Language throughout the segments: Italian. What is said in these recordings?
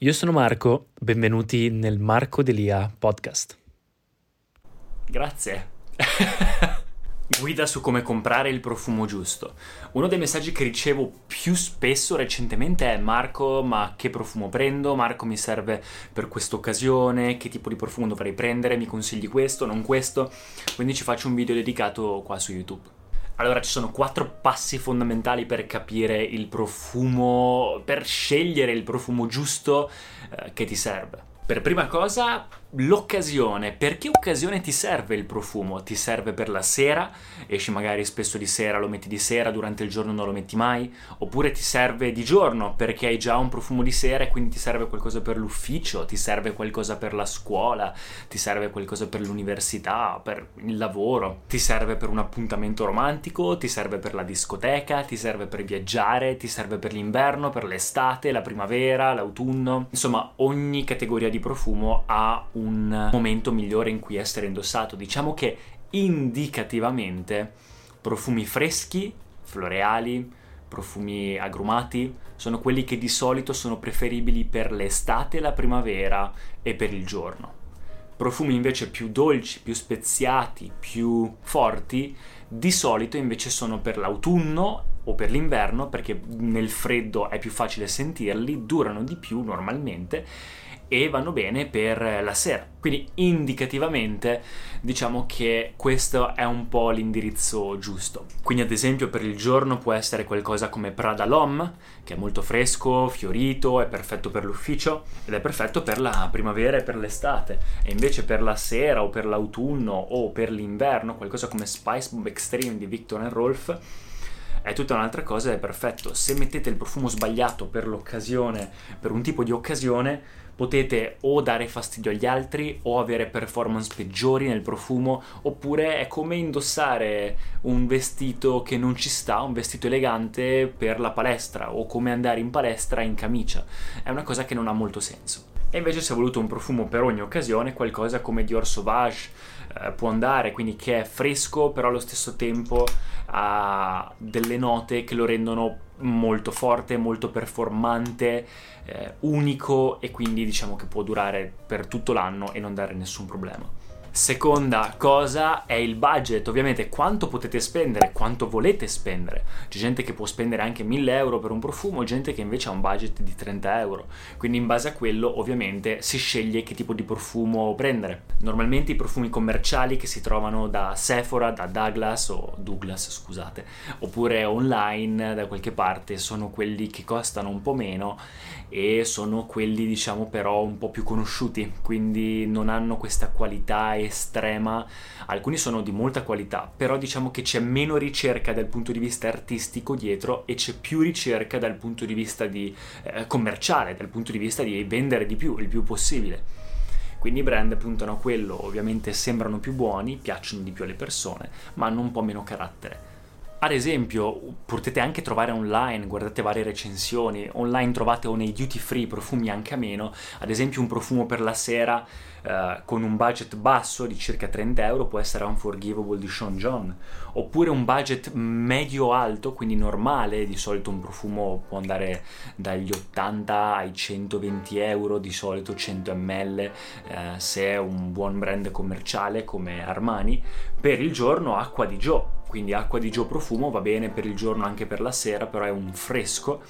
Io sono Marco, benvenuti nel Marco Delia podcast. Grazie. Guida su come comprare il profumo giusto. Uno dei messaggi che ricevo più spesso recentemente è Marco, ma che profumo prendo? Marco mi serve per questa occasione, che tipo di profumo dovrei prendere? Mi consigli questo, non questo? Quindi ci faccio un video dedicato qua su YouTube. Allora, ci sono quattro passi fondamentali per capire il profumo, per scegliere il profumo giusto eh, che ti serve. Per prima cosa, l'occasione. Per che occasione ti serve il profumo? Ti serve per la sera? Esci magari spesso di sera, lo metti di sera, durante il giorno non lo metti mai? Oppure ti serve di giorno perché hai già un profumo di sera e quindi ti serve qualcosa per l'ufficio, ti serve qualcosa per la scuola, ti serve qualcosa per l'università, per il lavoro, ti serve per un appuntamento romantico, ti serve per la discoteca, ti serve per viaggiare, ti serve per l'inverno, per l'estate, la primavera, l'autunno. Insomma, ogni categoria di profumo ha un momento migliore in cui essere indossato. Diciamo che indicativamente profumi freschi, floreali, profumi agrumati sono quelli che di solito sono preferibili per l'estate, la primavera e per il giorno. Profumi invece più dolci, più speziati, più forti, di solito invece sono per l'autunno o per l'inverno perché nel freddo è più facile sentirli, durano di più normalmente e vanno bene per la sera. Quindi indicativamente diciamo che questo è un po' l'indirizzo giusto. Quindi ad esempio per il giorno può essere qualcosa come Prada L'Homme, che è molto fresco, fiorito, è perfetto per l'ufficio ed è perfetto per la primavera e per l'estate. E invece per la sera o per l'autunno o per l'inverno qualcosa come Spice Bomb Extreme di Victor Rolf è tutta un'altra cosa ed è perfetto. Se mettete il profumo sbagliato per l'occasione, per un tipo di occasione, potete o dare fastidio agli altri o avere performance peggiori nel profumo oppure è come indossare un vestito che non ci sta, un vestito elegante per la palestra o come andare in palestra in camicia. È una cosa che non ha molto senso. E invece è voluto un profumo per ogni occasione, qualcosa come Dior Sauvage eh, può andare, quindi che è fresco però allo stesso tempo ha delle note che lo rendono molto forte, molto performante, eh, unico e quindi diciamo che può durare per tutto l'anno e non dare nessun problema. Seconda cosa è il budget, ovviamente quanto potete spendere, quanto volete spendere. C'è gente che può spendere anche 1000 euro per un profumo, gente che invece ha un budget di 30 euro. Quindi in base a quello ovviamente si sceglie che tipo di profumo prendere. Normalmente i profumi commerciali che si trovano da Sephora, da Douglas o Douglas scusate, oppure online da qualche parte sono quelli che costano un po' meno e sono quelli diciamo però un po' più conosciuti, quindi non hanno questa qualità estrema, alcuni sono di molta qualità, però diciamo che c'è meno ricerca dal punto di vista artistico dietro e c'è più ricerca dal punto di vista di, eh, commerciale, dal punto di vista di vendere di più, il più possibile. Quindi i brand puntano a quello, ovviamente sembrano più buoni, piacciono di più alle persone, ma hanno un po' meno carattere. Ad esempio, potete anche trovare online, guardate varie recensioni, online trovate o nei duty free profumi anche a meno, ad esempio un profumo per la sera eh, con un budget basso di circa 30 euro può essere Unforgivable di Sean John, oppure un budget medio-alto, quindi normale, di solito un profumo può andare dagli 80 ai 120 euro, di solito 100 ml, eh, se è un buon brand commerciale come Armani, per il giorno Acqua di Joe quindi acqua di Gio profumo va bene per il giorno anche per la sera, però è un fresco,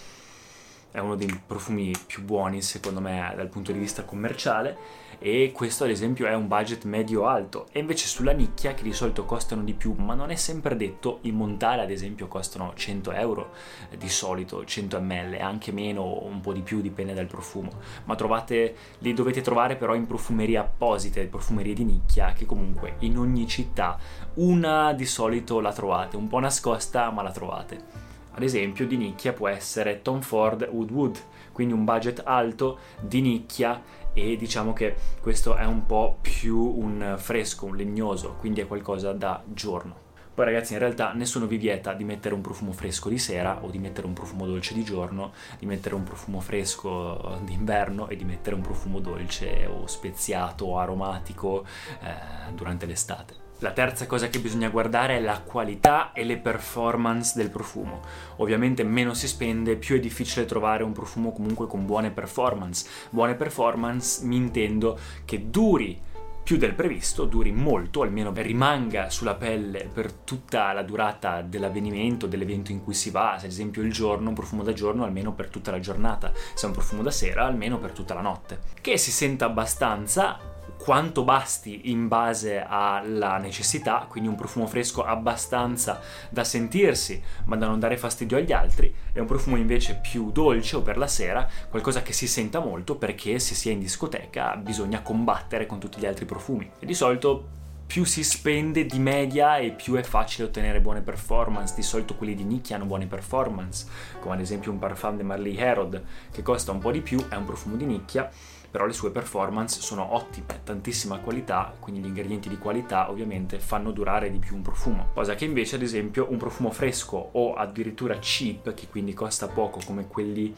è uno dei profumi più buoni secondo me dal punto di vista commerciale. E questo ad esempio è un budget medio-alto. E invece sulla nicchia che di solito costano di più ma non è sempre detto i montale ad esempio costano 100 euro di solito 100 ml anche meno un po' di più dipende dal profumo. Ma trovate li dovete trovare però in profumerie apposite profumerie di nicchia che comunque in ogni città una di solito la trovate. Un po' nascosta ma la trovate ad esempio di nicchia può essere Tom Ford Woodwood, quindi un budget alto di nicchia e diciamo che questo è un po' più un fresco, un legnoso, quindi è qualcosa da giorno. Poi ragazzi in realtà nessuno vi vieta di mettere un profumo fresco di sera o di mettere un profumo dolce di giorno, di mettere un profumo fresco d'inverno e di mettere un profumo dolce o speziato o aromatico eh, durante l'estate. La terza cosa che bisogna guardare è la qualità e le performance del profumo. Ovviamente meno si spende, più è difficile trovare un profumo comunque con buone performance. Buone performance mi intendo che duri più del previsto, duri molto, almeno rimanga sulla pelle per tutta la durata dell'avvenimento, dell'evento in cui si va, se ad esempio il giorno, un profumo da giorno almeno per tutta la giornata, se è un profumo da sera almeno per tutta la notte. Che si senta abbastanza quanto basti in base alla necessità, quindi un profumo fresco abbastanza da sentirsi ma da non dare fastidio agli altri, e un profumo invece più dolce o per la sera, qualcosa che si senta molto perché se si è in discoteca bisogna combattere con tutti gli altri profumi. E di solito più si spende di media e più è facile ottenere buone performance. Di solito quelli di nicchia hanno buone performance, come ad esempio un Parfum de Marley Herod che costa un po' di più, è un profumo di nicchia, però le sue performance sono ottime, tantissima qualità, quindi gli ingredienti di qualità ovviamente fanno durare di più un profumo, cosa che invece ad esempio un profumo fresco o addirittura cheap, che quindi costa poco come quelli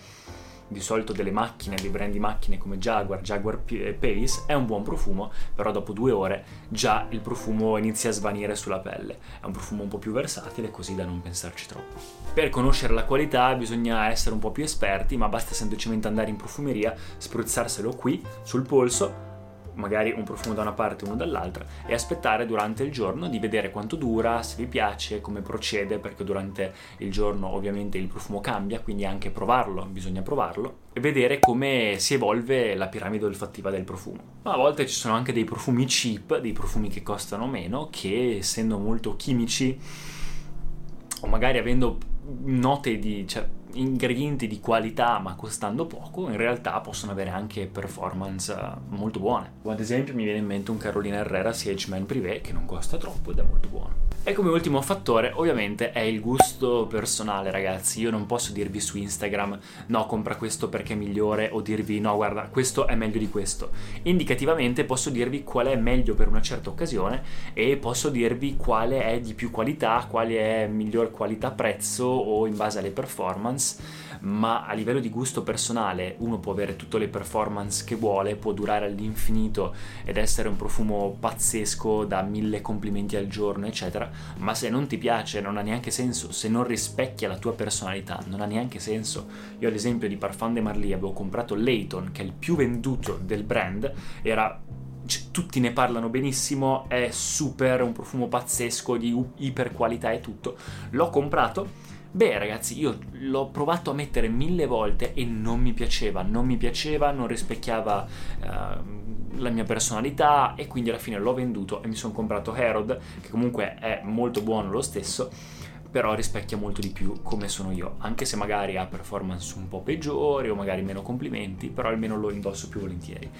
di solito delle macchine, dei brand di macchine come Jaguar, Jaguar eh, Pace, è un buon profumo, però dopo due ore già il profumo inizia a svanire sulla pelle. È un profumo un po' più versatile, così da non pensarci troppo. Per conoscere la qualità bisogna essere un po' più esperti, ma basta semplicemente andare in profumeria, spruzzarselo qui sul polso magari un profumo da una parte e uno dall'altra e aspettare durante il giorno di vedere quanto dura, se vi piace, come procede, perché durante il giorno ovviamente il profumo cambia, quindi anche provarlo, bisogna provarlo e vedere come si evolve la piramide olfattiva del profumo. Ma a volte ci sono anche dei profumi cheap, dei profumi che costano meno, che essendo molto chimici o magari avendo note di... Cioè, ingredienti di qualità ma costando poco, in realtà possono avere anche performance eh, molto buone. Ad esempio mi viene in mente un Carolina Herrera Siege Man Privé che non costa troppo ed è molto buono. E come ultimo fattore, ovviamente, è il gusto personale, ragazzi. Io non posso dirvi su Instagram no, compra questo perché è migliore o dirvi no, guarda, questo è meglio di questo. Indicativamente posso dirvi qual è meglio per una certa occasione e posso dirvi quale è di più qualità, quale è miglior qualità-prezzo o in base alle performance ma a livello di gusto personale uno può avere tutte le performance che vuole, può durare all'infinito ed essere un profumo pazzesco da mille complimenti al giorno, eccetera, ma se non ti piace non ha neanche senso, se non rispecchia la tua personalità non ha neanche senso. Io ad esempio di Parfum de Marly avevo comprato Layton, che è il più venduto del brand, era tutti ne parlano benissimo, è super, un profumo pazzesco di iper qualità e tutto. L'ho comprato Beh ragazzi, io l'ho provato a mettere mille volte e non mi piaceva, non mi piaceva, non rispecchiava uh, la mia personalità e quindi alla fine l'ho venduto e mi sono comprato Herod, che comunque è molto buono lo stesso, però rispecchia molto di più come sono io, anche se magari ha performance un po' peggiori o magari meno complimenti, però almeno lo indosso più volentieri.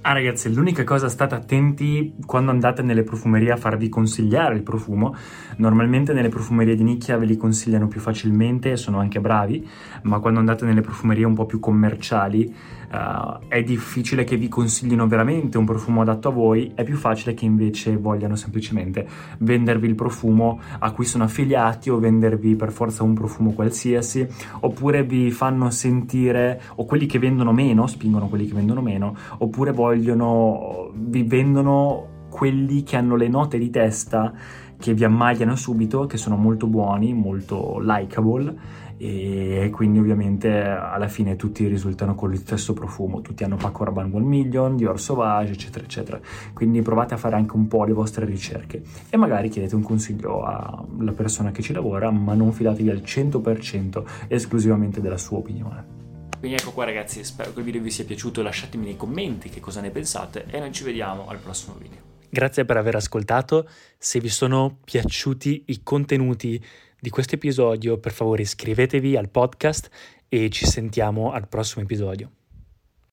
Ah ragazzi, l'unica cosa state attenti quando andate nelle profumerie a farvi consigliare il profumo. Normalmente nelle profumerie di nicchia ve li consigliano più facilmente e sono anche bravi, ma quando andate nelle profumerie un po' più commerciali uh, è difficile che vi consiglino veramente un profumo adatto a voi, è più facile che invece vogliano semplicemente vendervi il profumo a cui sono affiliati o vendervi per forza un profumo qualsiasi, oppure vi fanno sentire, o quelli che vendono meno, spingono quelli che vendono meno, oppure vogliono, vi vendono quelli che hanno le note di testa che vi ammagliano subito, che sono molto buoni, molto likable e quindi ovviamente alla fine tutti risultano con lo stesso profumo, tutti hanno Paco Rabanne One Million, Dior Sauvage, eccetera, eccetera. Quindi provate a fare anche un po' le vostre ricerche e magari chiedete un consiglio alla persona che ci lavora, ma non fidatevi al 100% esclusivamente della sua opinione. Quindi ecco qua ragazzi, spero che il video vi sia piaciuto, lasciatemi nei commenti che cosa ne pensate e noi ci vediamo al prossimo video. Grazie per aver ascoltato, se vi sono piaciuti i contenuti di questo episodio, per favore iscrivetevi al podcast e ci sentiamo al prossimo episodio.